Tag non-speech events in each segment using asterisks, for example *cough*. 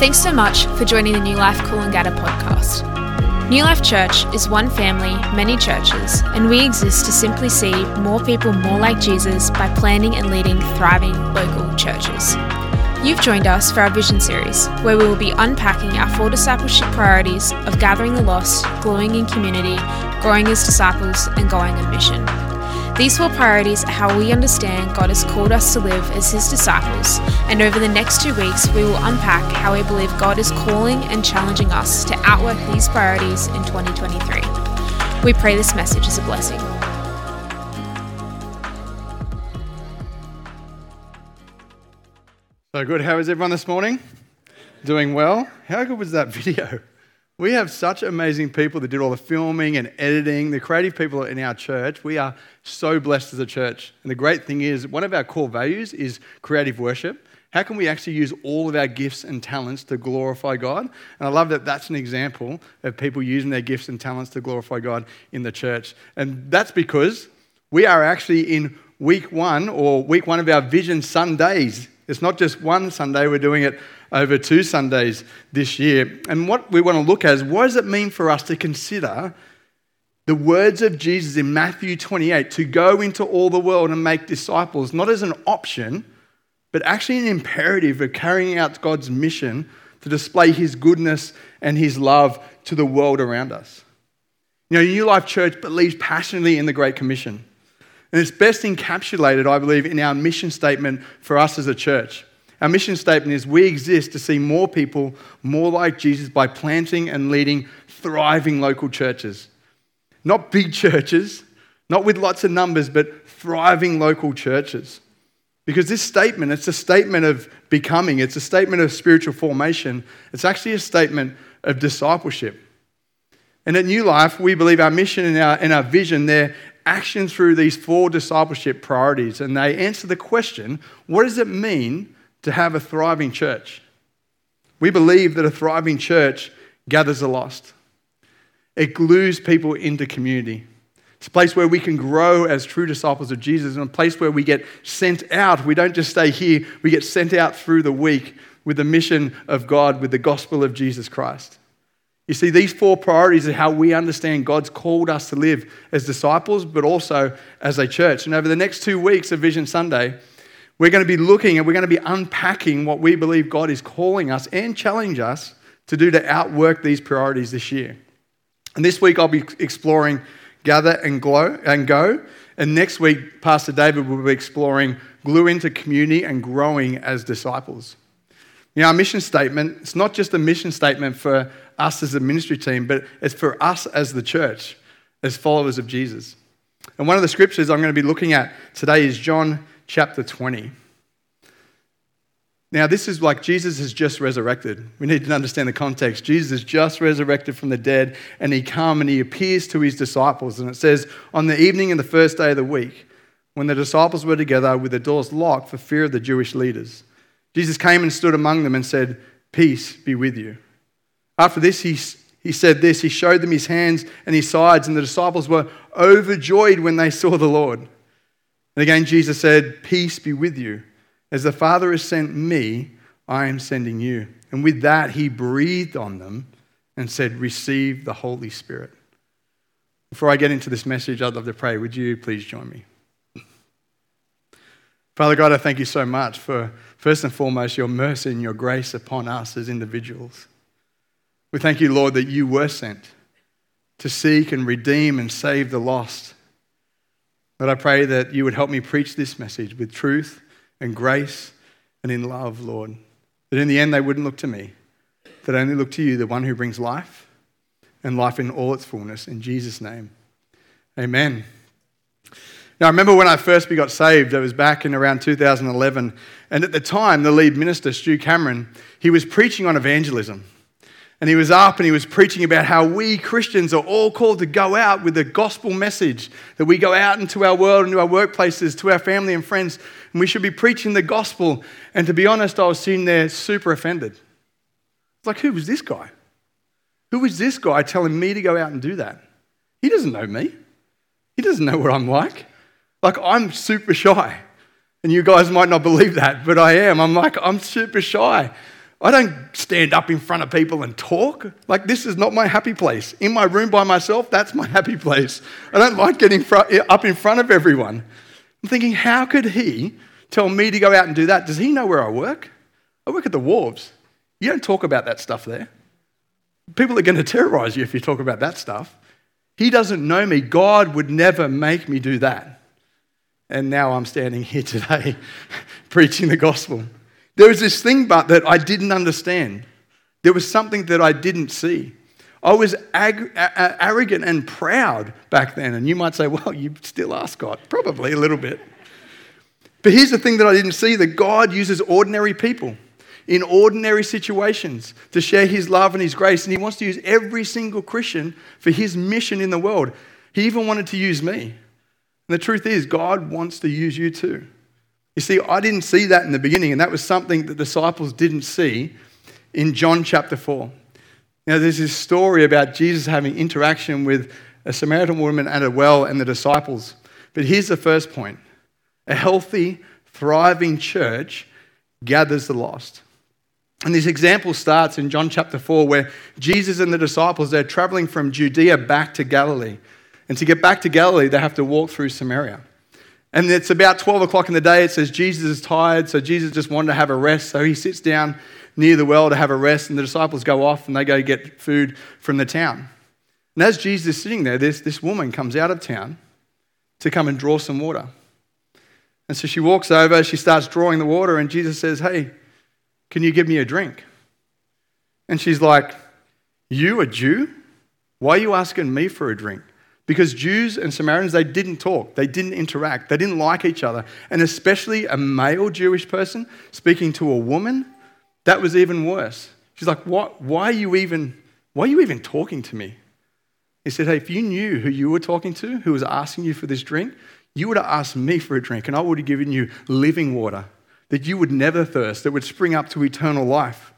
Thanks so much for joining the New Life Coolangatta podcast. New Life Church is one family, many churches, and we exist to simply see more people more like Jesus by planning and leading thriving local churches. You've joined us for our Vision series, where we will be unpacking our four discipleship priorities of gathering the lost, glowing in community, growing as disciples, and going on mission. These four priorities are how we understand God has called us to live as His disciples, and over the next two weeks, we will unpack how we believe God is calling and challenging us to outwork these priorities in 2023. We pray this message is a blessing. So good. How is everyone this morning? Doing well? How good was that video? We have such amazing people that did all the filming and editing, the creative people in our church. We are so blessed as a church. And the great thing is, one of our core values is creative worship. How can we actually use all of our gifts and talents to glorify God? And I love that that's an example of people using their gifts and talents to glorify God in the church. And that's because we are actually in week one or week one of our Vision Sundays it's not just one Sunday, we're doing it over two Sundays this year. And what we want to look at is what does it mean for us to consider the words of Jesus in Matthew 28 to go into all the world and make disciples, not as an option, but actually an imperative of carrying out God's mission to display his goodness and his love to the world around us. You know, New Life Church believes passionately in the Great Commission. And it's best encapsulated, I believe, in our mission statement for us as a church. Our mission statement is we exist to see more people more like Jesus by planting and leading thriving local churches. Not big churches, not with lots of numbers, but thriving local churches. Because this statement, it's a statement of becoming, it's a statement of spiritual formation, it's actually a statement of discipleship. And at New Life, we believe our mission and our, and our vision, they're action through these four discipleship priorities, and they answer the question what does it mean to have a thriving church? We believe that a thriving church gathers the lost, it glues people into community. It's a place where we can grow as true disciples of Jesus, and a place where we get sent out. We don't just stay here, we get sent out through the week with the mission of God, with the gospel of Jesus Christ. You see, these four priorities are how we understand God's called us to live as disciples, but also as a church. And over the next two weeks of Vision Sunday, we're going to be looking and we're going to be unpacking what we believe God is calling us and challenge us to do to outwork these priorities this year. And this week, I'll be exploring Gather and, glow, and Go. And next week, Pastor David will be exploring Glue into Community and Growing as Disciples. You know, our mission statement, it's not just a mission statement for us as a ministry team, but it's for us as the church, as followers of Jesus. And one of the scriptures I'm going to be looking at today is John chapter 20. Now, this is like Jesus has just resurrected. We need to understand the context. Jesus is just resurrected from the dead, and he come and he appears to his disciples. And it says, on the evening of the first day of the week, when the disciples were together with the doors locked for fear of the Jewish leaders, Jesus came and stood among them and said, Peace be with you. After this, he, he said this He showed them his hands and his sides, and the disciples were overjoyed when they saw the Lord. And again, Jesus said, Peace be with you. As the Father has sent me, I am sending you. And with that, he breathed on them and said, Receive the Holy Spirit. Before I get into this message, I'd love to pray. Would you please join me? Father God, I thank you so much for, first and foremost, your mercy and your grace upon us as individuals. We thank you, Lord, that you were sent to seek and redeem and save the lost. But I pray that you would help me preach this message with truth and grace and in love, Lord. That in the end they wouldn't look to me, that only look to you, the one who brings life and life in all its fullness. In Jesus' name, amen. Now, I remember when I first got saved, it was back in around 2011. And at the time, the lead minister, Stu Cameron, he was preaching on evangelism. And he was up and he was preaching about how we Christians are all called to go out with the gospel message, that we go out into our world, into our workplaces, to our family and friends, and we should be preaching the gospel. And to be honest, I was sitting there super offended. It's like, who was this guy? Who was this guy telling me to go out and do that? He doesn't know me. He doesn't know what I'm like. Like, I'm super shy. And you guys might not believe that, but I am. I'm like, I'm super shy. I don't stand up in front of people and talk. Like, this is not my happy place. In my room by myself, that's my *laughs* happy place. I don't like getting up in front of everyone. I'm thinking, how could he tell me to go out and do that? Does he know where I work? I work at the wharves. You don't talk about that stuff there. People are going to terrorize you if you talk about that stuff. He doesn't know me. God would never make me do that. And now I'm standing here *laughs* today preaching the gospel. There was this thing, but that I didn't understand. There was something that I didn't see. I was ag- a- arrogant and proud back then. And you might say, well, you still are, Scott. Probably a little bit. But here's the thing that I didn't see that God uses ordinary people in ordinary situations to share his love and his grace. And he wants to use every single Christian for his mission in the world. He even wanted to use me. And the truth is, God wants to use you too. You see, I didn't see that in the beginning, and that was something the disciples didn't see in John chapter 4. Now, there's this story about Jesus having interaction with a Samaritan woman at a well and the disciples. But here's the first point a healthy, thriving church gathers the lost. And this example starts in John chapter 4, where Jesus and the disciples, they're traveling from Judea back to Galilee. And to get back to Galilee, they have to walk through Samaria. And it's about 12 o'clock in the day. It says Jesus is tired, so Jesus just wanted to have a rest. So he sits down near the well to have a rest, and the disciples go off and they go get food from the town. And as Jesus is sitting there, this, this woman comes out of town to come and draw some water. And so she walks over, she starts drawing the water, and Jesus says, Hey, can you give me a drink? And she's like, You, a Jew? Why are you asking me for a drink? Because Jews and Samaritans, they didn't talk, they didn't interact, they didn't like each other. And especially a male Jewish person speaking to a woman, that was even worse. She's like, what, why, are you even, why are you even talking to me? He said, Hey, if you knew who you were talking to, who was asking you for this drink, you would have asked me for a drink, and I would have given you living water that you would never thirst, that would spring up to eternal life.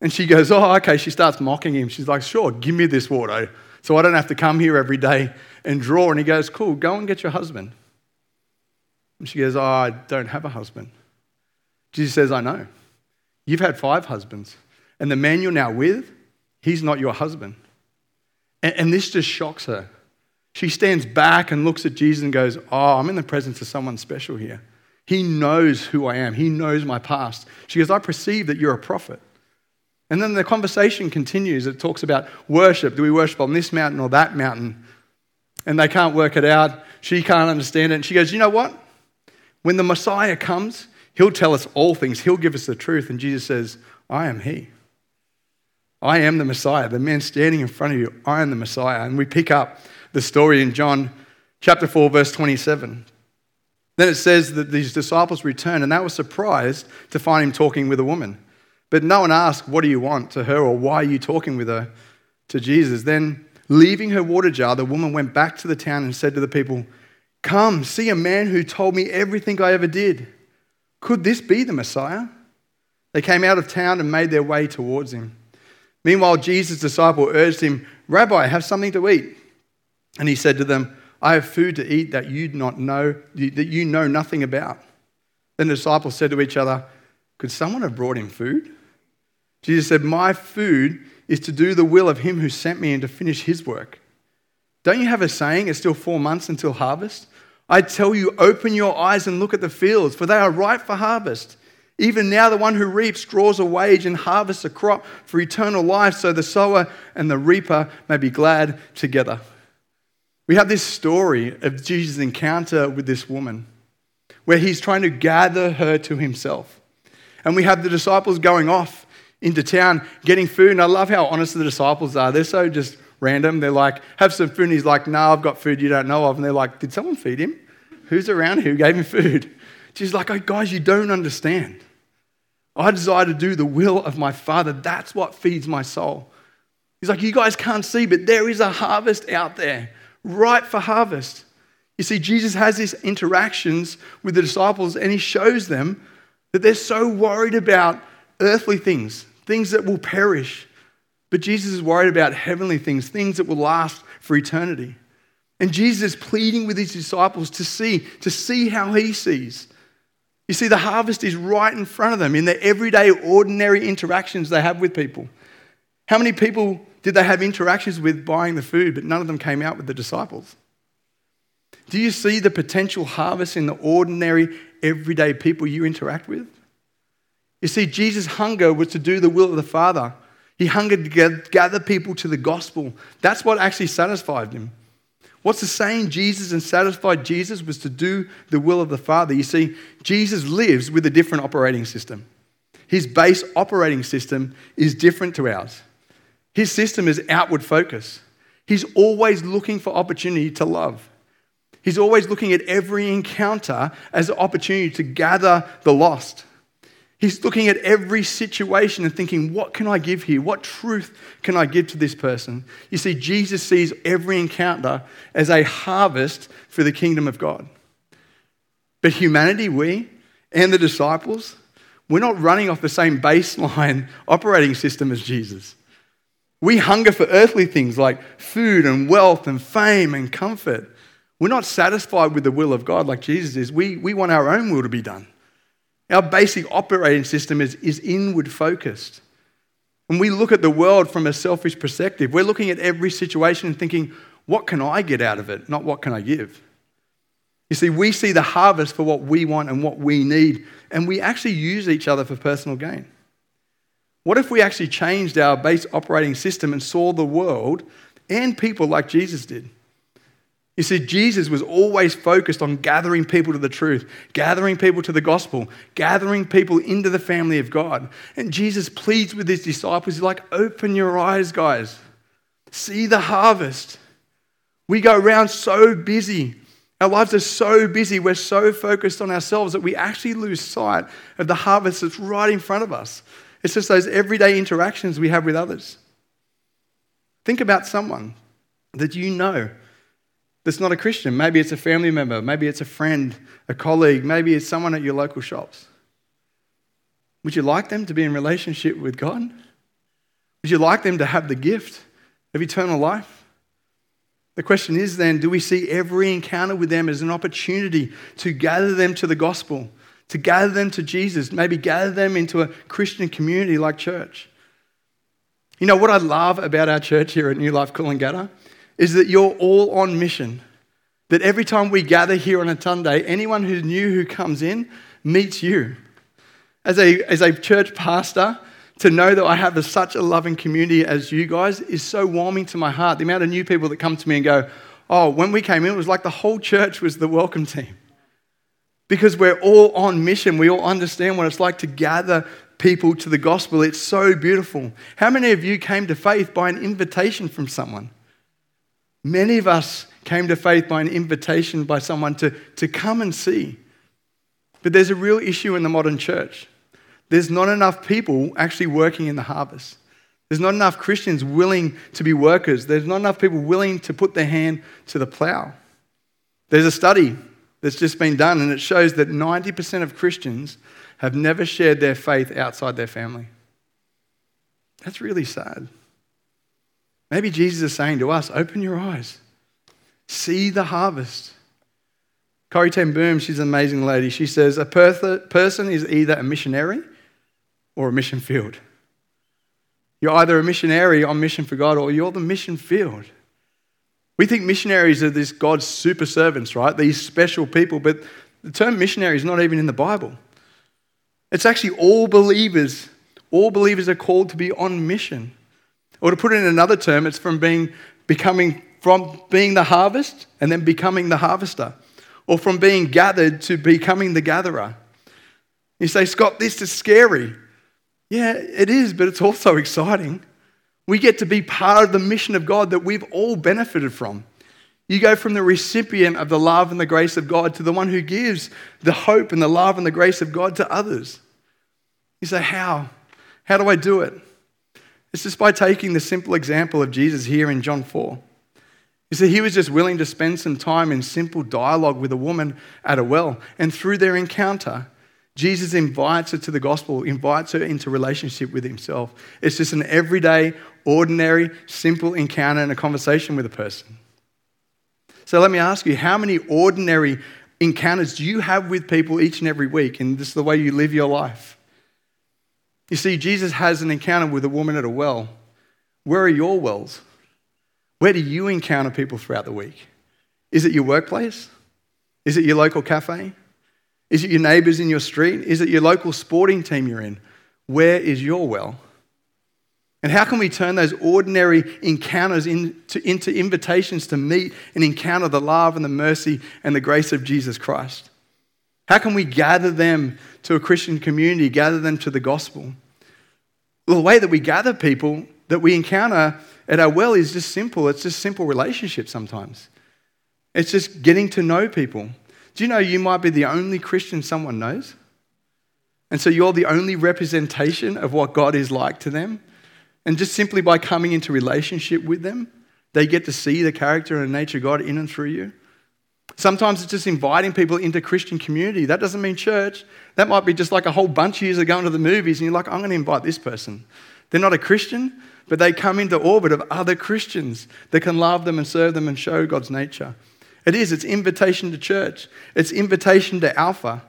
And she goes, Oh, okay. She starts mocking him. She's like, Sure, give me this water so I don't have to come here every day and draw. And he goes, Cool, go and get your husband. And she goes, Oh, I don't have a husband. Jesus says, I know. You've had five husbands. And the man you're now with, he's not your husband. And, and this just shocks her. She stands back and looks at Jesus and goes, Oh, I'm in the presence of someone special here. He knows who I am, He knows my past. She goes, I perceive that you're a prophet. And then the conversation continues. It talks about worship. Do we worship on this mountain or that mountain? And they can't work it out. She can't understand it. And she goes, You know what? When the Messiah comes, he'll tell us all things, he'll give us the truth. And Jesus says, I am he. I am the Messiah. The man standing in front of you, I am the Messiah. And we pick up the story in John chapter 4, verse 27. Then it says that these disciples returned and they were surprised to find him talking with a woman. But no one asked, What do you want to her, or why are you talking with her to Jesus? Then, leaving her water jar, the woman went back to the town and said to the people, Come, see a man who told me everything I ever did. Could this be the Messiah? They came out of town and made their way towards him. Meanwhile, Jesus' disciple urged him, Rabbi, have something to eat. And he said to them, I have food to eat that you not know that you know nothing about. Then the disciples said to each other, Could someone have brought him food? Jesus said, My food is to do the will of him who sent me and to finish his work. Don't you have a saying, it's still four months until harvest? I tell you, open your eyes and look at the fields, for they are ripe for harvest. Even now, the one who reaps draws a wage and harvests a crop for eternal life, so the sower and the reaper may be glad together. We have this story of Jesus' encounter with this woman, where he's trying to gather her to himself. And we have the disciples going off into town getting food. And I love how honest the disciples are. They're so just random. They're like, have some food. And he's like, no, I've got food you don't know of. And they're like, did someone feed him? Who's around here who gave him food? *laughs* She's like, oh, guys, you don't understand. I desire to do the will of my Father. That's what feeds my soul. He's like, you guys can't see, but there is a harvest out there, ripe for harvest. You see, Jesus has these interactions with the disciples and he shows them that they're so worried about earthly things, things that will perish. But Jesus is worried about heavenly things, things that will last for eternity. And Jesus is pleading with his disciples to see, to see how he sees. You see, the harvest is right in front of them in the everyday, ordinary interactions they have with people. How many people did they have interactions with buying the food, but none of them came out with the disciples? Do you see the potential harvest in the ordinary, everyday people you interact with? You see, Jesus' hunger was to do the will of the Father. He hungered to gather people to the gospel. That's what actually satisfied him. What's the saying? Jesus and satisfied Jesus was to do the will of the Father. You see, Jesus lives with a different operating system. His base operating system is different to ours. His system is outward focus. He's always looking for opportunity to love. He's always looking at every encounter as an opportunity to gather the lost. He's looking at every situation and thinking, what can I give here? What truth can I give to this person? You see, Jesus sees every encounter as a harvest for the kingdom of God. But humanity, we and the disciples, we're not running off the same baseline *laughs* operating system as Jesus. We hunger for earthly things like food and wealth and fame and comfort. We're not satisfied with the will of God like Jesus is. We, we want our own will to be done. Our basic operating system is, is inward focused. When we look at the world from a selfish perspective, we're looking at every situation and thinking, what can I get out of it, not what can I give? You see, we see the harvest for what we want and what we need, and we actually use each other for personal gain. What if we actually changed our base operating system and saw the world and people like Jesus did? You see, Jesus was always focused on gathering people to the truth, gathering people to the gospel, gathering people into the family of God. And Jesus pleads with his disciples, he's like, open your eyes, guys. See the harvest. We go around so busy. Our lives are so busy. We're so focused on ourselves that we actually lose sight of the harvest that's right in front of us. It's just those everyday interactions we have with others. Think about someone that you know that's not a Christian. Maybe it's a family member, maybe it's a friend, a colleague, maybe it's someone at your local shops. Would you like them to be in relationship with God? Would you like them to have the gift of eternal life? The question is then do we see every encounter with them as an opportunity to gather them to the gospel, to gather them to Jesus, maybe gather them into a Christian community like church? You know what I love about our church here at New Life Coolangatta is that you're all on mission. That every time we gather here on a Sunday, anyone who's new who comes in meets you. As a, as a church pastor, to know that I have a, such a loving community as you guys is so warming to my heart. The amount of new people that come to me and go, Oh, when we came in, it was like the whole church was the welcome team. Because we're all on mission. We all understand what it's like to gather people to the gospel. It's so beautiful. How many of you came to faith by an invitation from someone? Many of us came to faith by an invitation by someone to, to come and see. But there's a real issue in the modern church. There's not enough people actually working in the harvest. There's not enough Christians willing to be workers. There's not enough people willing to put their hand to the plow. There's a study that's just been done, and it shows that 90% of Christians have never shared their faith outside their family. That's really sad. Maybe Jesus is saying to us, open your eyes, see the harvest. Corrie Ten Boom, she's an amazing lady. She says, a person is either a missionary or a mission field. You're either a missionary on mission for God or you're the mission field. We think missionaries are this God's super servants, right? These special people, but the term missionary is not even in the Bible. It's actually all believers. All believers are called to be on mission. Or to put it in another term, it's from being becoming from being the harvest and then becoming the harvester. Or from being gathered to becoming the gatherer. You say, Scott, this is scary. Yeah, it is, but it's also exciting. We get to be part of the mission of God that we've all benefited from. You go from the recipient of the love and the grace of God to the one who gives the hope and the love and the grace of God to others. You say, How? How do I do it? It's just by taking the simple example of Jesus here in John 4. You see, he was just willing to spend some time in simple dialogue with a woman at a well. And through their encounter, Jesus invites her to the gospel, invites her into relationship with himself. It's just an everyday, ordinary, simple encounter and a conversation with a person. So let me ask you how many ordinary, encounters do you have with people each and every week? And this is the way you live your life. You see, Jesus has an encounter with a woman at a well. Where are your wells? Where do you encounter people throughout the week? Is it your workplace? Is it your local cafe? Is it your neighbors in your street? Is it your local sporting team you're in? Where is your well? And how can we turn those ordinary encounters into, into invitations to meet and encounter the love and the mercy and the grace of Jesus Christ? How can we gather them to a Christian community, gather them to the gospel? Well, the way that we gather people that we encounter at our well is just simple. It's just simple relationships sometimes. It's just getting to know people. Do you know you might be the only Christian someone knows? And so you're the only representation of what God is like to them. And just simply by coming into relationship with them, they get to see the character and nature of God in and through you. Sometimes it's just inviting people into Christian community. That doesn't mean church. That might be just like a whole bunch of years of going to the movies and you're like, I'm going to invite this person. They're not a Christian, but they come into orbit of other Christians that can love them and serve them and show God's nature. It is, it's invitation to church. It's invitation to Alpha.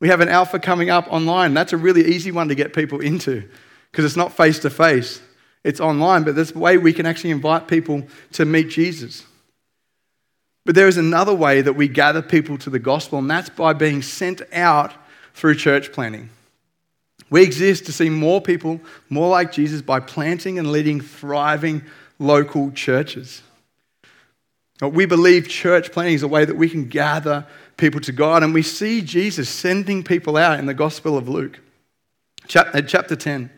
We have an Alpha coming up online. That's a really easy one to get people into because it's not face to face, it's online, but there's a way we can actually invite people to meet Jesus. But there is another way that we gather people to the gospel, and that's by being sent out through church planting. We exist to see more people more like Jesus by planting and leading thriving local churches. We believe church planting is a way that we can gather people to God, and we see Jesus sending people out in the Gospel of Luke. Uh, chapter 10.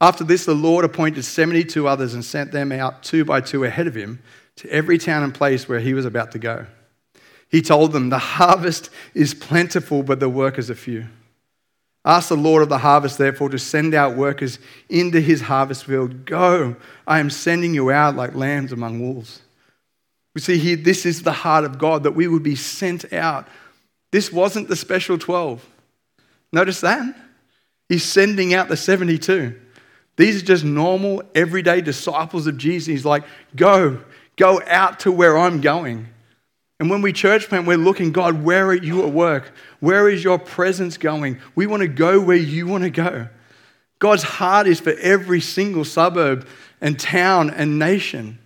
After this, the Lord appointed 72 others and sent them out two by two ahead of him to every town and place where he was about to go. He told them, The harvest is plentiful, but the workers are few. Ask the Lord of the harvest, therefore, to send out workers into his harvest field. Go, I am sending you out like lambs among wolves. We see here, this is the heart of God, that we would be sent out. This wasn't the special 12. Notice that? He's sending out the 72. These are just normal, everyday disciples of Jesus. He's like, go, go out to where I'm going. And when we church plant, we're looking, God, where are you at work? Where is your presence going? We want to go where you want to go. God's heart is for every single suburb and town and nation.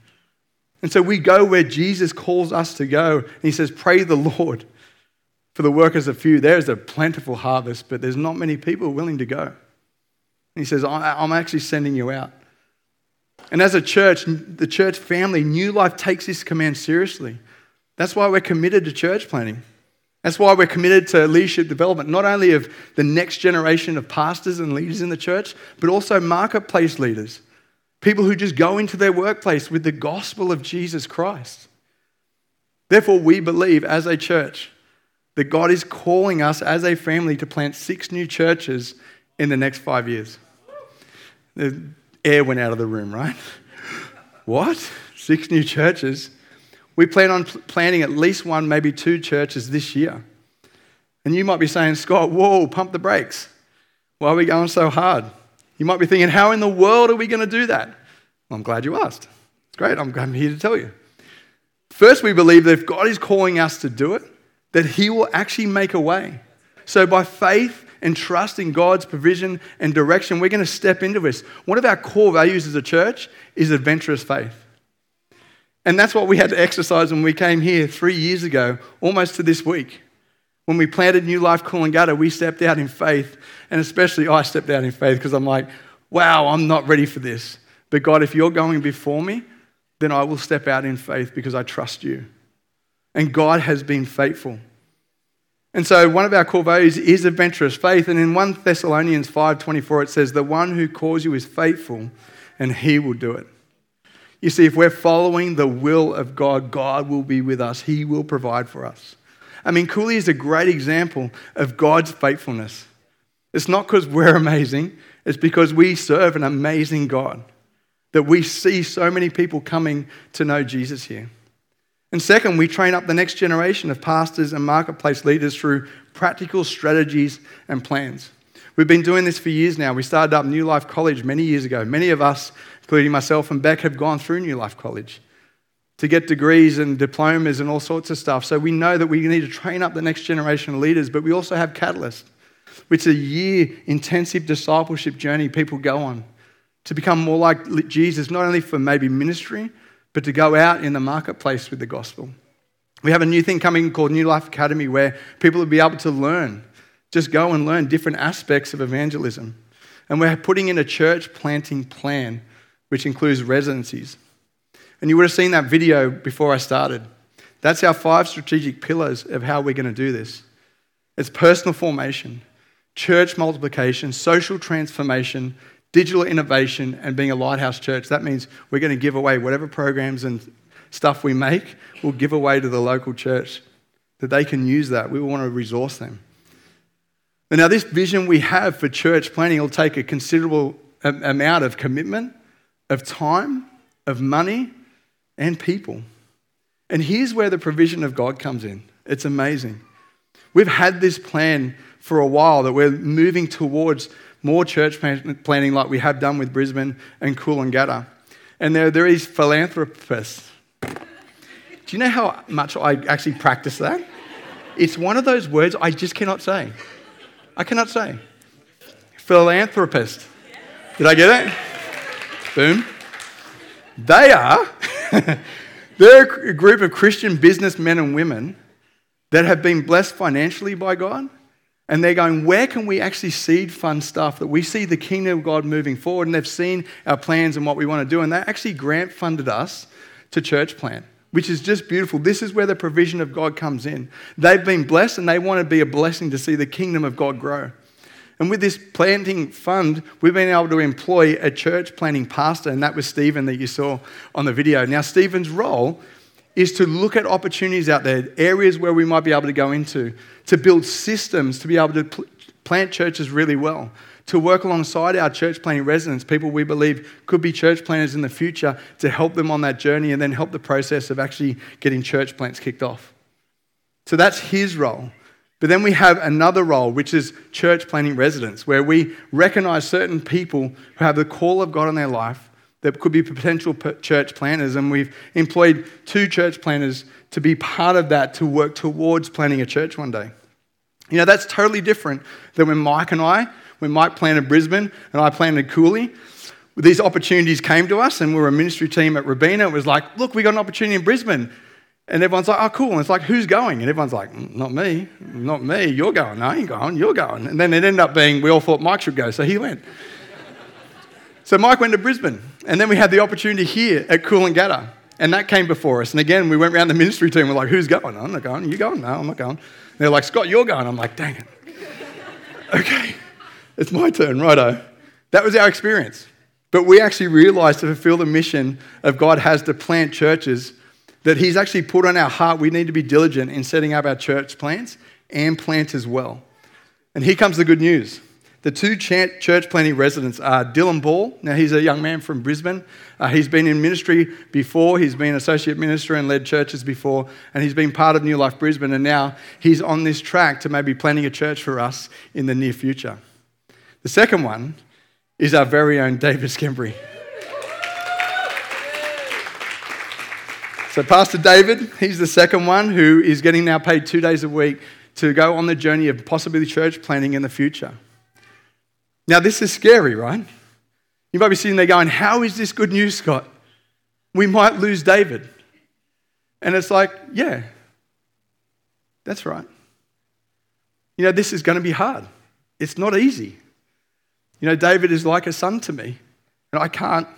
And so we go where Jesus calls us to go. And he says, Pray the Lord for the workers are few. There's a plentiful harvest, but there's not many people willing to go. And he says, I'm actually sending you out. And as a church, the church family, New Life takes this command seriously. That's why we're committed to church planting. That's why we're committed to leadership development, not only of the next generation of pastors and leaders in the church, but also marketplace leaders, people who just go into their workplace with the gospel of Jesus Christ. Therefore, we believe as a church that God is calling us as a family to plant six new churches in the next five years. Air went out of the room, right? What? Six new churches? We plan on planting at least one, maybe two churches this year. And you might be saying, Scott, whoa, pump the brakes. Why are we going so hard? You might be thinking, how in the world are we going to do that? Well, I'm glad you asked. It's great. I'm, I'm here to tell you. First, we believe that if God is calling us to do it, that He will actually make a way. So, by faith and trust in God's provision and direction, we're going to step into this. One of our core values as a church is adventurous faith. And that's what we had to exercise when we came here three years ago, almost to this week. When we planted New Life Coolangatta, we stepped out in faith, and especially I stepped out in faith because I'm like, wow, I'm not ready for this. But God, if you're going before me, then I will step out in faith because I trust you. And God has been faithful. And so one of our core values is adventurous faith. And in 1 Thessalonians 5:24 it says, "The one who calls you is faithful, and he will do it." You see, if we're following the will of God, God will be with us. He will provide for us. I mean, Cooley is a great example of God's faithfulness. It's not because we're amazing, it's because we serve an amazing God that we see so many people coming to know Jesus here. And second, we train up the next generation of pastors and marketplace leaders through practical strategies and plans. We've been doing this for years now. We started up New Life College many years ago. Many of us including myself and Beck, have gone through New Life College. to get degrees and diplomas and all sorts of stuff. So we know that we need to train up the next generation of leaders, but we also have Catalyst, which is a year intensive discipleship journey people go on to become more like Jesus, not only for maybe ministry, but to go out in the marketplace with the gospel. We have a new thing coming called New Life Academy where people will be able to learn, just go and learn different aspects of evangelism. And we're putting in a church planting plan, which includes residencies. And you would have seen that video before I started. That's our five strategic pillars of how we're going to do this it's personal formation, church multiplication, social transformation, digital innovation, and being a lighthouse church. That means we're going to give away whatever programs and stuff we make, we'll give away to the local church that they can use that. We want to resource them. And now, this vision we have for church planning will take a considerable amount of commitment, of time, of money, and people. And here's where the provision of God comes in. It's amazing. We've had this plan for a while that we're moving towards more church planting like we have done with Brisbane and Coolangatta. And there, there is philanthropists. Do you know how much I actually practice that? It's one of those words I just cannot say. I cannot say. Philanthropist. Did I get it? Boom. They are *laughs* They're a group of Christian businessmen and women that have been blessed financially by God. And they're going, where can we actually seed fund stuff that we see the kingdom of God moving forward? And they've seen our plans and what we want to do. And they actually grant funded us to church plant, which is just beautiful. This is where the provision of God comes in. They've been blessed and they want to be a blessing to see the kingdom of God grow. And with this planting fund, we've been able to employ a church planting pastor, and that was Stephen that you saw on the video. Now, Stephen's role is to look at opportunities out there, areas where we might be able to go into, to build systems to be able to pl- plant churches really well, to work alongside our church planting residents, people we believe could be church planters in the future, to help them on that journey and then help the process of actually getting church plants kicked off. So that's his role. But then we have another role, which is church planting residents, where we recognize certain people who have the call of God in their life that could be potential church planters. And we've employed two church planters to be part of that to work towards planting a church one day. You know, that's totally different than when Mike and I, when Mike planted Brisbane and I planted Cooley, these opportunities came to us and we were a ministry team at Robina. It was like, look, we got an opportunity in Brisbane. And everyone's like, oh, cool. And it's like, who's going? And everyone's like, mm, not me, not me. You're going. No, I ain't going. You're going. And then it ended up being, we all thought Mike should go. So he went. So Mike went to Brisbane. And then we had the opportunity here at Coolangatta. And that came before us. And again, we went around the ministry team. We're like, who's going? I'm not going. You going? No, I'm not going. And they're like, Scott, you're going. I'm like, dang it. *laughs* okay, it's my turn, righto. That was our experience. But we actually realized to fulfill the mission of God has to plant churches that He's actually put on our heart. We need to be diligent in setting up our church plants and plant as well. And here comes the good news. The two church planting residents are Dylan Ball. Now, he's a young man from Brisbane. Uh, he's been in ministry before, he's been associate minister and led churches before, and he's been part of New Life Brisbane. And now he's on this track to maybe planting a church for us in the near future. The second one is our very own David Skembry. So, Pastor David, he's the second one who is getting now paid two days a week to go on the journey of possibly church planting in the future. Now, this is scary, right? You might be sitting there going, How is this good news, Scott? We might lose David. And it's like, Yeah, that's right. You know, this is going to be hard. It's not easy. You know, David is like a son to me, and I can't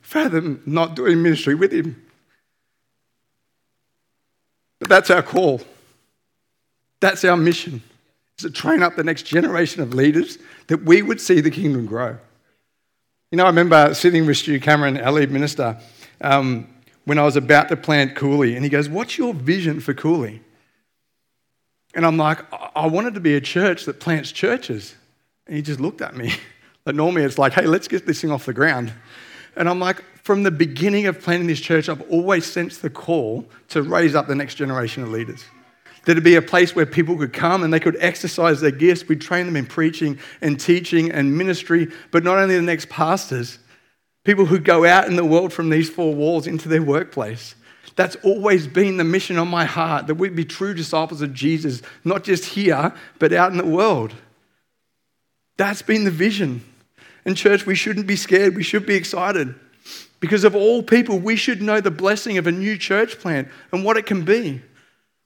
fathom not doing ministry with him. But that's our call. That's our mission, is to train up the next generation of leaders that we would see the kingdom grow. You know, I remember sitting with Stu Cameron, our lead minister, um, when I was about to plant Cooley, and he goes, What's your vision for Cooley? And I'm like, I wanted to be a church that plants churches. And he just looked at me. *laughs* Like normally it's like, hey, let's get this thing off the ground. And I'm like, from the beginning of planning this church, I've always sensed the call to raise up the next generation of leaders. There'd be a place where people could come and they could exercise their gifts. We'd train them in preaching and teaching and ministry, but not only the next pastors, people who go out in the world from these four walls into their workplace That's always been the mission on my heart that we'd be true disciples of Jesus, not just here, but out in the world. That's been the vision. And, church, we shouldn't be scared. We should be excited. Because of all people, we should know the blessing of a new church plant and what it can be.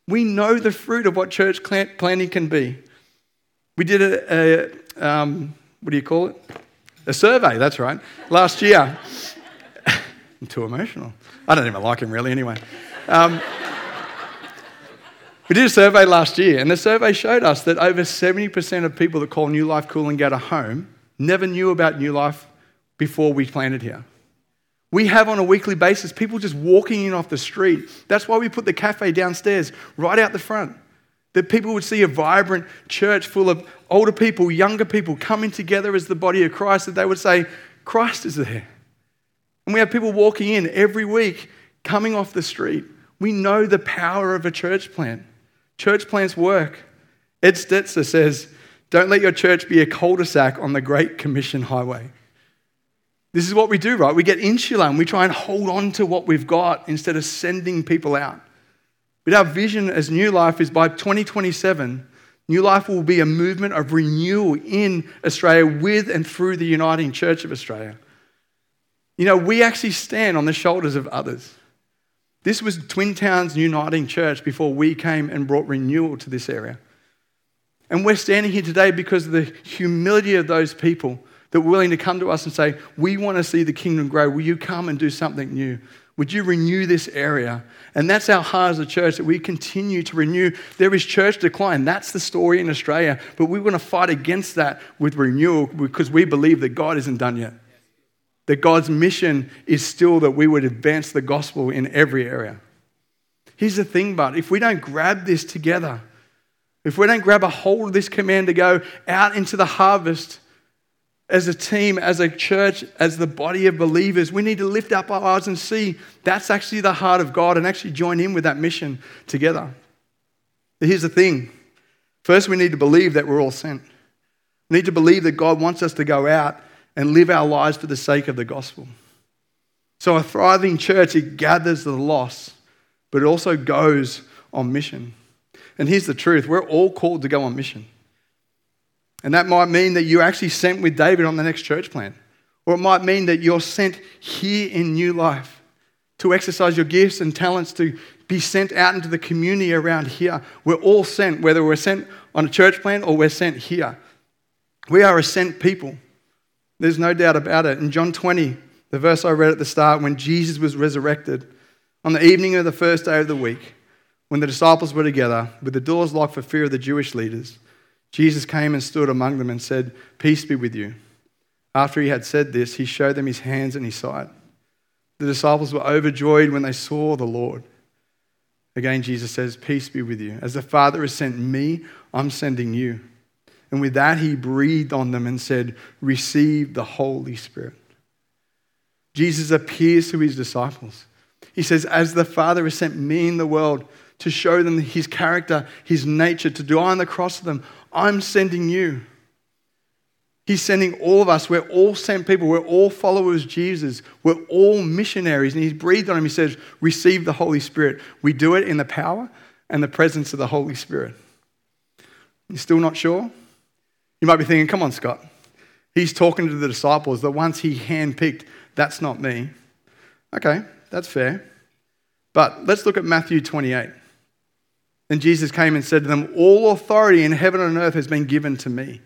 We know the fruit of what church planting can be. We did a, a um, what do you call it? A survey, that's right, last year. *laughs* I'm too emotional. I don't even like him really anyway. Um, *laughs* we did a survey last year, and the survey showed us that over 70% of people that call New Life Coolangatta home never knew about New Life before we planted here. We have on a weekly basis people just walking in off the street. That's why we put the cafe downstairs, right out the front. That people would see a vibrant church full of older people, younger people coming together as the body of Christ, that they would say, Christ is there. And we have people walking in every week, coming off the street. We know the power of a church plant. Church plants work. Ed Stetzer says, Don't let your church be a cul de sac on the Great Commission Highway. This is what we do, right? We get insular and we try and hold on to what we've got instead of sending people out. But our vision as New Life is by 2027, New Life will be a movement of renewal in Australia with and through the Uniting Church of Australia. You know, we actually stand on the shoulders of others. This was Twin Towns Uniting Church before we came and brought renewal to this area. And we're standing here today because of the humility of those people that were willing to come to us and say, We want to see the kingdom grow. Will you come and do something new? Would you renew this area? And that's our heart as a church that we continue to renew. There is church decline. That's the story in Australia. But we want to fight against that with renewal because we believe that God isn't done yet. That God's mission is still that we would advance the gospel in every area. Here's the thing, but if we don't grab this together, if we don't grab a hold of this command to go out into the harvest, as a team, as a church, as the body of believers, we need to lift up our eyes and see that's actually the heart of God and actually join in with that mission together. Here's the thing first, we need to believe that we're all sent. We need to believe that God wants us to go out and live our lives for the sake of the gospel. So, a thriving church, it gathers the lost, but it also goes on mission. And here's the truth we're all called to go on mission. And that might mean that you're actually sent with David on the next church plan. Or it might mean that you're sent here in new life to exercise your gifts and talents to be sent out into the community around here. We're all sent, whether we're sent on a church plan or we're sent here. We are a sent people. There's no doubt about it. In John 20, the verse I read at the start, when Jesus was resurrected, on the evening of the first day of the week, when the disciples were together, with the doors locked for fear of the Jewish leaders, Jesus came and stood among them and said, Peace be with you. After he had said this, he showed them his hands and his side. The disciples were overjoyed when they saw the Lord. Again, Jesus says, Peace be with you. As the Father has sent me, I'm sending you. And with that, he breathed on them and said, Receive the Holy Spirit. Jesus appears to his disciples. He says, As the Father has sent me in the world to show them his character, his nature, to die on the cross for them, I'm sending you. He's sending all of us. We're all sent people. We're all followers of Jesus. We're all missionaries. And He's breathed on him. He says, Receive the Holy Spirit. We do it in the power and the presence of the Holy Spirit. You're still not sure? You might be thinking, Come on, Scott. He's talking to the disciples, the ones he handpicked. That's not me. Okay, that's fair. But let's look at Matthew 28. Then Jesus came and said to them, All authority in heaven and earth has been given to me.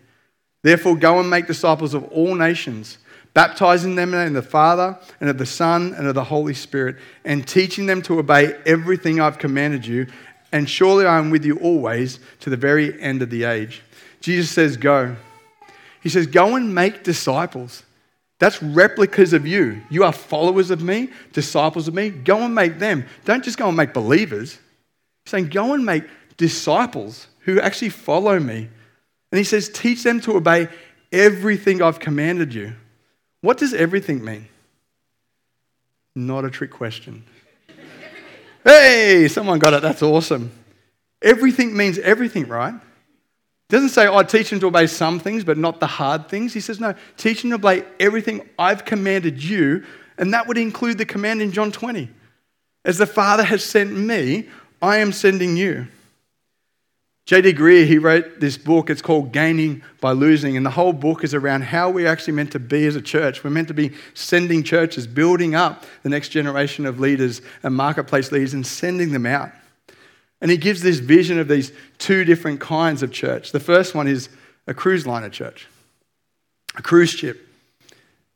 Therefore, go and make disciples of all nations, baptizing them in the Father, and of the Son, and of the Holy Spirit, and teaching them to obey everything I've commanded you. And surely I am with you always to the very end of the age. Jesus says, Go. He says, Go and make disciples. That's replicas of you. You are followers of me, disciples of me. Go and make them. Don't just go and make believers saying, Go and make disciples who actually follow me. And he says, Teach them to obey everything I've commanded you. What does everything mean? Not a trick question. hey, someone got it. That's awesome. Everything means everything, right? It doesn't say, I oh, teach them to obey some things, but not the hard things. He says, no, teach them to obey everything I've commanded you. And that would include the command in John 20. As the Father has sent me, I am sending you. J.D. Greear, he wrote this book. It's called Gaining by Losing. And the whole book is around how we're actually meant to be as a church. We're meant to be sending churches, building up the next generation of leaders and marketplace leaders and sending them out. And he gives this vision of these two different kinds of church. The first one is a cruise liner church, a cruise ship.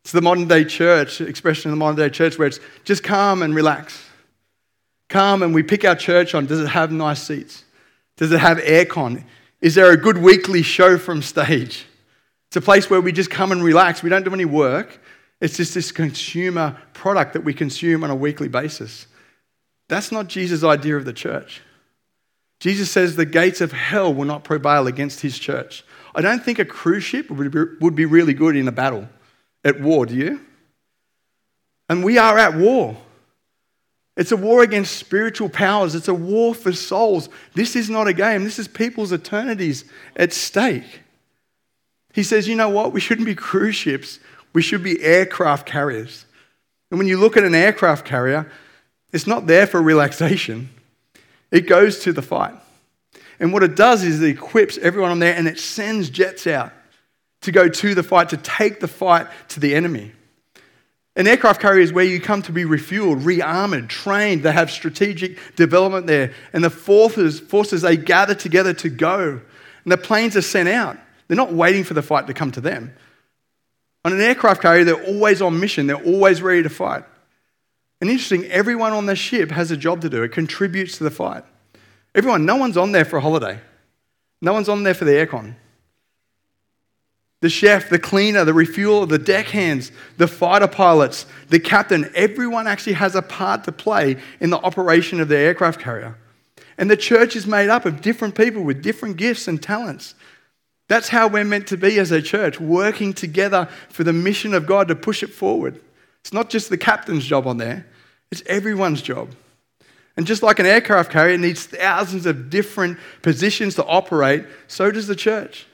It's the modern day church, expression of the modern day church, where it's just calm and relax. Calm, and we pick our church on does it have nice seats? Does it have aircon? Is there a good weekly show from stage? It's a place where we just come and relax. We don't do any work. It's just this consumer product that we consume on a weekly basis. That's not Jesus' idea of the church. Jesus says the gates of hell will not prevail against his church. I don't think a cruise ship would be really good in a battle at war, do you? And we are at war. It's a war against spiritual powers. It's a war for souls. This is not a game. This is people's eternities at stake. He says, you know what? We shouldn't be cruise ships. We should be aircraft carriers. And when you look at an aircraft carrier, it's not there for relaxation, it goes to the fight. And what it does is it equips everyone on there and it sends jets out to go to the fight, to take the fight to the enemy. An aircraft carrier is where you come to be refueled, rearmored, trained. They have strategic development there. And the forces, forces, they gather together to go. And the planes are sent out. They're not waiting for the fight to come to them. On an aircraft carrier, they're always on mission, they're always ready to fight. And interesting, everyone on the ship has a job to do, it contributes to the fight. Everyone, no one's on there for a holiday, no one's on there for the aircon the chef, the cleaner, the refueler, the deckhands, the fighter pilots, the captain, everyone actually has a part to play in the operation of the aircraft carrier. And the church is made up of different people with different gifts and talents. That's how we're meant to be as a church, working together for the mission of God to push it forward. It's not just the captain's job on there, it's everyone's job. And just like an aircraft carrier needs thousands of different positions to operate, so does the church.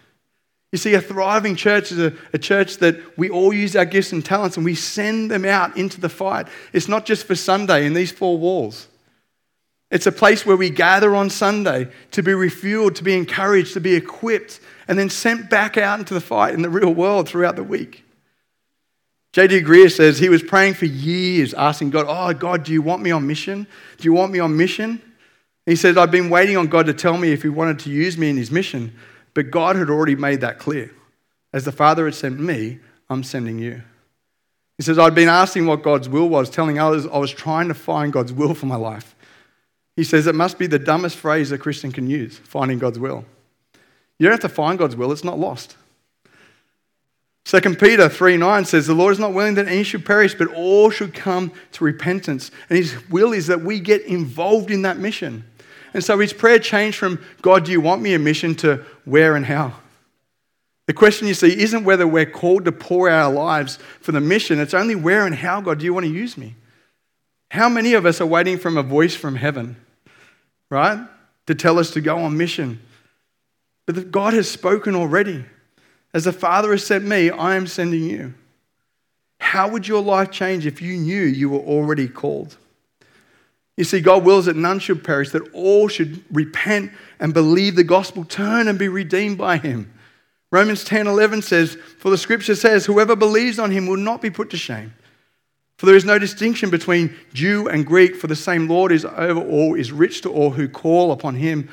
You see, a thriving church is a, a, church that we all use our gifts and talents and we send them out into the fight. It's not just for Sunday in these four walls. It's a place where we gather on Sunday to be refueled, to be encouraged, to be equipped, and then sent back out into the fight in the real world throughout the week. J.D. Greear says he was praying for years, asking God, Oh, God, do you want me on mission? Do you want me on mission? He said, I've been waiting on God to tell me if he wanted to use me in his mission. But God had already made that clear. As the Father had sent me, I'm sending you. He says, I'd been asking what God's will was, telling others I was trying to find God's will for my life. He says it must be the dumbest phrase a Christian can use, finding God's will. You don't have to find God's will, it's not lost. 2 Peter 3 9 says, The Lord is not willing that any should perish, but all should come to repentance. And his will is that we get involved in that mission. And so his prayer changed from, God, do you want me a mission to where and how? The question you see isn't whether we're called to pour our lives for the mission, it's only where and how, God, do you want to use me? How many of us are waiting from a voice from heaven, right, to tell us to go on mission? But God has spoken already. As the Father has sent me, I am sending you. How would your life change if you knew you were already called? You see, God wills that none should perish, that all should repent and believe the gospel, turn and be redeemed by him. Romans 10 11 says, For the scripture says, Whoever believes on him will not be put to shame. For there is no distinction between Jew and Greek, for the same Lord is over all, is rich to all who call upon him.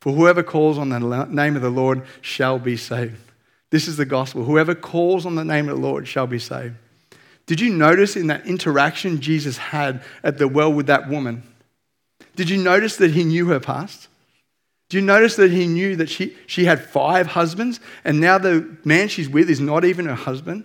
For whoever calls on the name of the Lord shall be saved. This is the gospel. Whoever calls on the name of the Lord shall be saved. Did you notice in that interaction Jesus had at the well with that woman? Did you notice that he knew her past? Do you notice that he knew that she, she had five husbands and now the man she's with is not even her husband?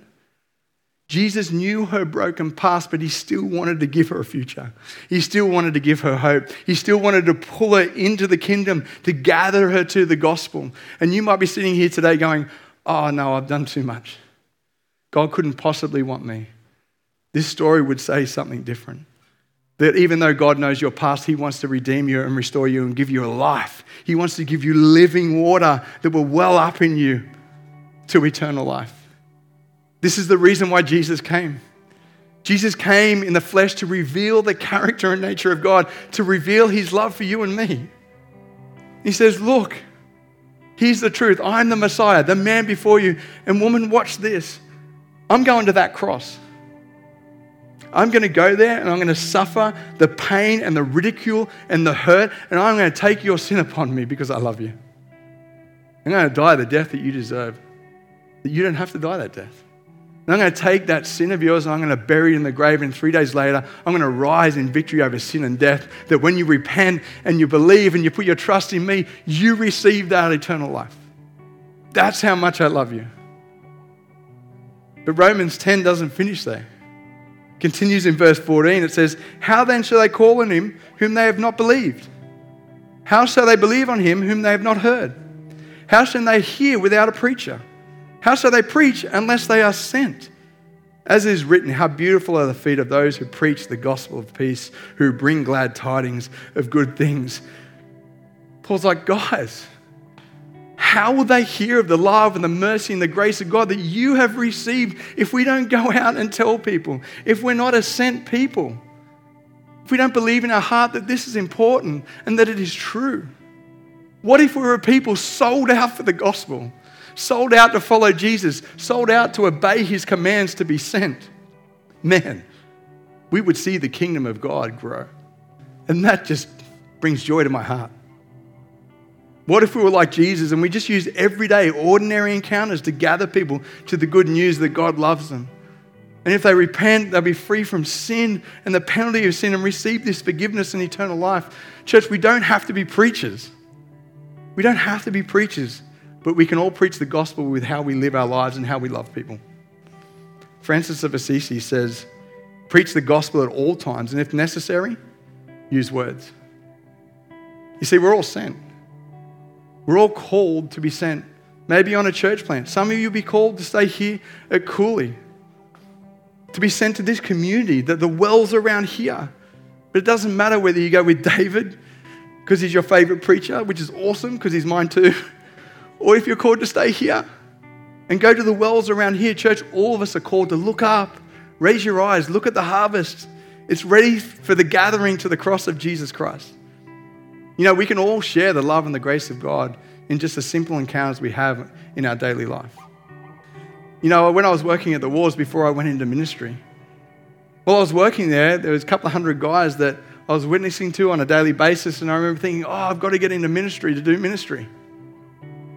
Jesus knew her broken past, but he still wanted to give her a future. He still wanted to give her hope. He still wanted to pull her into the kingdom, to gather her to the gospel. And you might be sitting here today going, Oh, no, I've done too much. God couldn't possibly want me. This story would say something different. That even though God knows your past, He wants to redeem you and restore you and give you a life. He wants to give you living water that will well up in you to eternal life. This is the reason why Jesus came. Jesus came in the flesh to reveal the character and nature of God, to reveal his love for you and me. He says, Look, here's the truth. I'm the Messiah, the man before you. And woman, watch this. I'm going to that cross. I'm going to go there and I'm going to suffer the pain and the ridicule and the hurt, and I'm going to take your sin upon me because I love you. I'm going to die the death that you deserve, that you don't have to die that death. And I'm going to take that sin of yours and I'm going to bury it in the grave. And three days later, I'm going to rise in victory over sin and death. That when you repent and you believe and you put your trust in me, you receive that eternal life. That's how much I love you. But Romans 10 doesn't finish there. Continues in verse 14. It says, How then shall they call on him whom they have not believed? How shall they believe on him whom they have not heard? How shall they hear without a preacher? How shall they preach unless they are sent? As is written, how beautiful are the feet of those who preach the gospel of peace, who bring glad tidings of good things. Paul's like, guys, how will they hear of the love and the mercy and the grace of God that you have received if we don't go *laughs* out and tell people, if we're not a sent people, if we don't believe in our heart that this is important and that it is true? What if we were a people sold out for the gospel? sold out to follow Jesus, sold out to obey his commands to be sent, man, we would see the kingdom of God grow. And that just brings joy to my heart. What if we were like Jesus and we just used everyday, ordinary encounters to gather people to the good news that God loves them? And if they repent, they'll be free from sin and the penalty of sin and receive this forgiveness and eternal life. Church, we don't have to be preachers. We don't have to be preachers but we can all preach the gospel with how we live our lives and how we love people. Francis of Assisi says, Preach the gospel at all times, and if necessary, use words. You see, we're all sent. We're all called to be sent. Maybe on a church plant. Some of you will be called to stay here at Cooley, to be sent to this community, that the wells around here. But it doesn't matter whether you go with *laughs* David because he's your favorite preacher, which is awesome because he's mine too. *laughs* or if you're called to stay here and go to the wells around here, church, all of us are called to look up, raise your eyes, look at the harvest. It's ready for the gathering to the cross of Jesus Christ. You know, we can all share the love and the grace of God in just the simple encounters we have in our daily life. You know, when I was working at the wars before I went into ministry, while I was working there, there was a couple of hundred guys that I was witnessing to on a daily basis, and I remember thinking, oh, I've got to get into ministry to do ministry.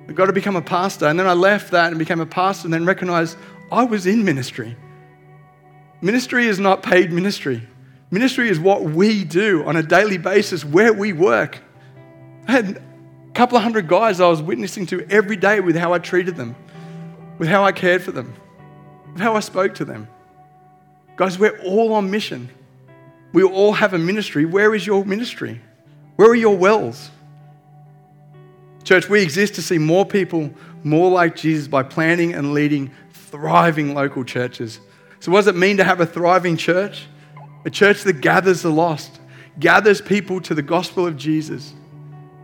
I've got to become a pastor. And then I left that and became a pastor and then recognized I was in ministry. Ministry is not paid ministry. Ministry is what we do on a daily basis where we work. I had a couple of hundred guys I was witnessing to every day with how I treated them, with how I cared for them, with how I spoke to them. Guys, we're all on mission. We all have a ministry. Where is your ministry? Where are your wells? Church, we exist to see more people more like Jesus by planning and leading thriving local churches. So, what does it mean to have a thriving church? A church that gathers the lost, gathers people to the gospel of Jesus.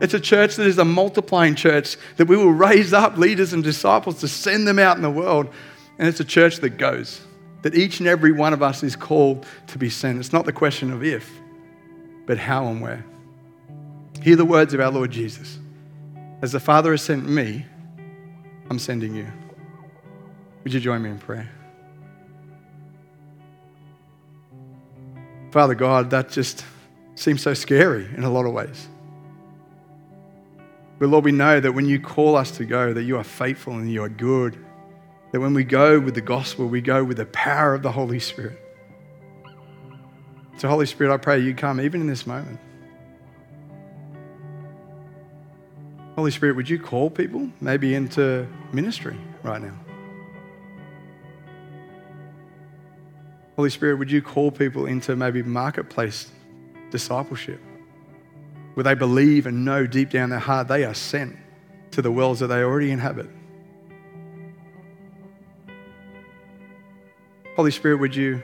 It's a church that is a multiplying church, that we will raise up leaders and disciples to send them out in the world. And it's a church that goes, that each and every one of us is called to be sent. It's not the question of if, but how and where. Hear the words of our Lord Jesus. As the Father has sent me, I'm sending you. Would you join me in prayer? Father God, that just seems so scary in a lot of ways. But Lord, we know that when you call us to go, that you are faithful and you are good. That when we go with the gospel, we go with the power of the Holy Spirit. So, Holy Spirit, I pray you come even in this moment. Holy Spirit, would you call people maybe into ministry right now? Holy Spirit, would you call people into maybe marketplace discipleship where they believe and know deep down their heart they are sent to the wells that they already inhabit? Holy Spirit, would you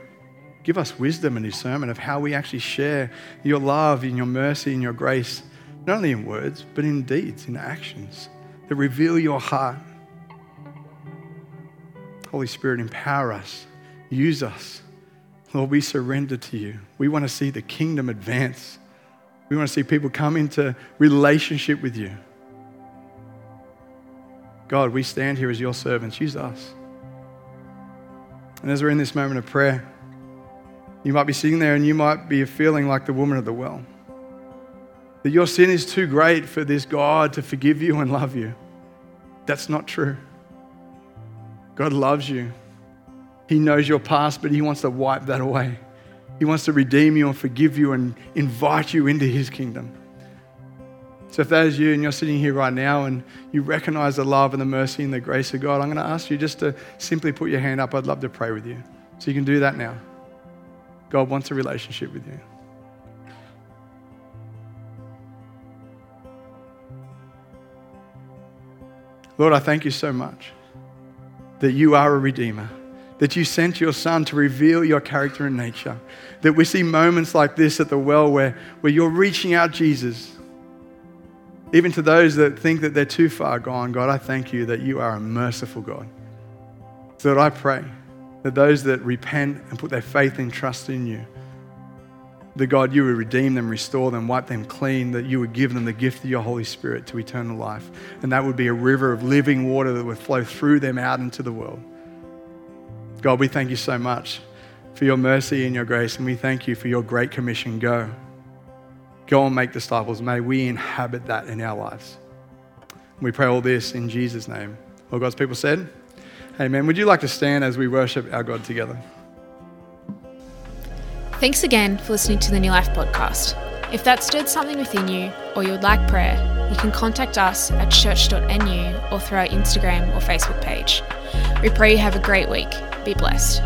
give us wisdom and discernment of how we actually share your love and your mercy and your grace not only in words, but in deeds, in actions that reveal your heart. Holy Spirit, empower us, use us Lord, we surrender to you. We want to see the kingdom advance. We want to see people come into relationship with you. God, we stand here as your servants. Use us. And as we're in this moment of prayer, you might be sitting there and you might be feeling like the woman of the well. That your sin is too great for this God to forgive you and love you. That's not true. God loves you. He knows your past, but He wants to wipe that away. He wants to redeem you and forgive you and invite you into His kingdom. So, if that is you and you're sitting here right now and you recognize the love and the mercy and the grace of God, I'm going to ask you just to simply put your hand up. I'd love to pray with you. So, you can do that now. God wants a relationship with you. Lord, I thank you so much that you are a redeemer, that you sent your son to reveal your character and nature, that we see moments like this at the well where, where you're reaching out, Jesus. Even to those that think that they're too far gone, God, I thank you that you are a merciful God. So that I pray that those that repent and put their faith and trust in you, that God, you would redeem them, restore them, wipe them clean, that you would give them the gift of your Holy Spirit to eternal life. And that would be a river of living water that would flow through them out into the world. God, we thank you so much for your mercy and your grace, and we thank you for your great commission. Go. Go and make disciples. May we inhabit that in our lives. We pray all this in Jesus' name. All God's people said, Amen. Would you like to stand as we worship our God together? Thanks again for listening to the New Life podcast. If that stirred something within you or you would like prayer, you can contact us at church.nu or through our Instagram or Facebook page. We pray you have a great week. Be blessed.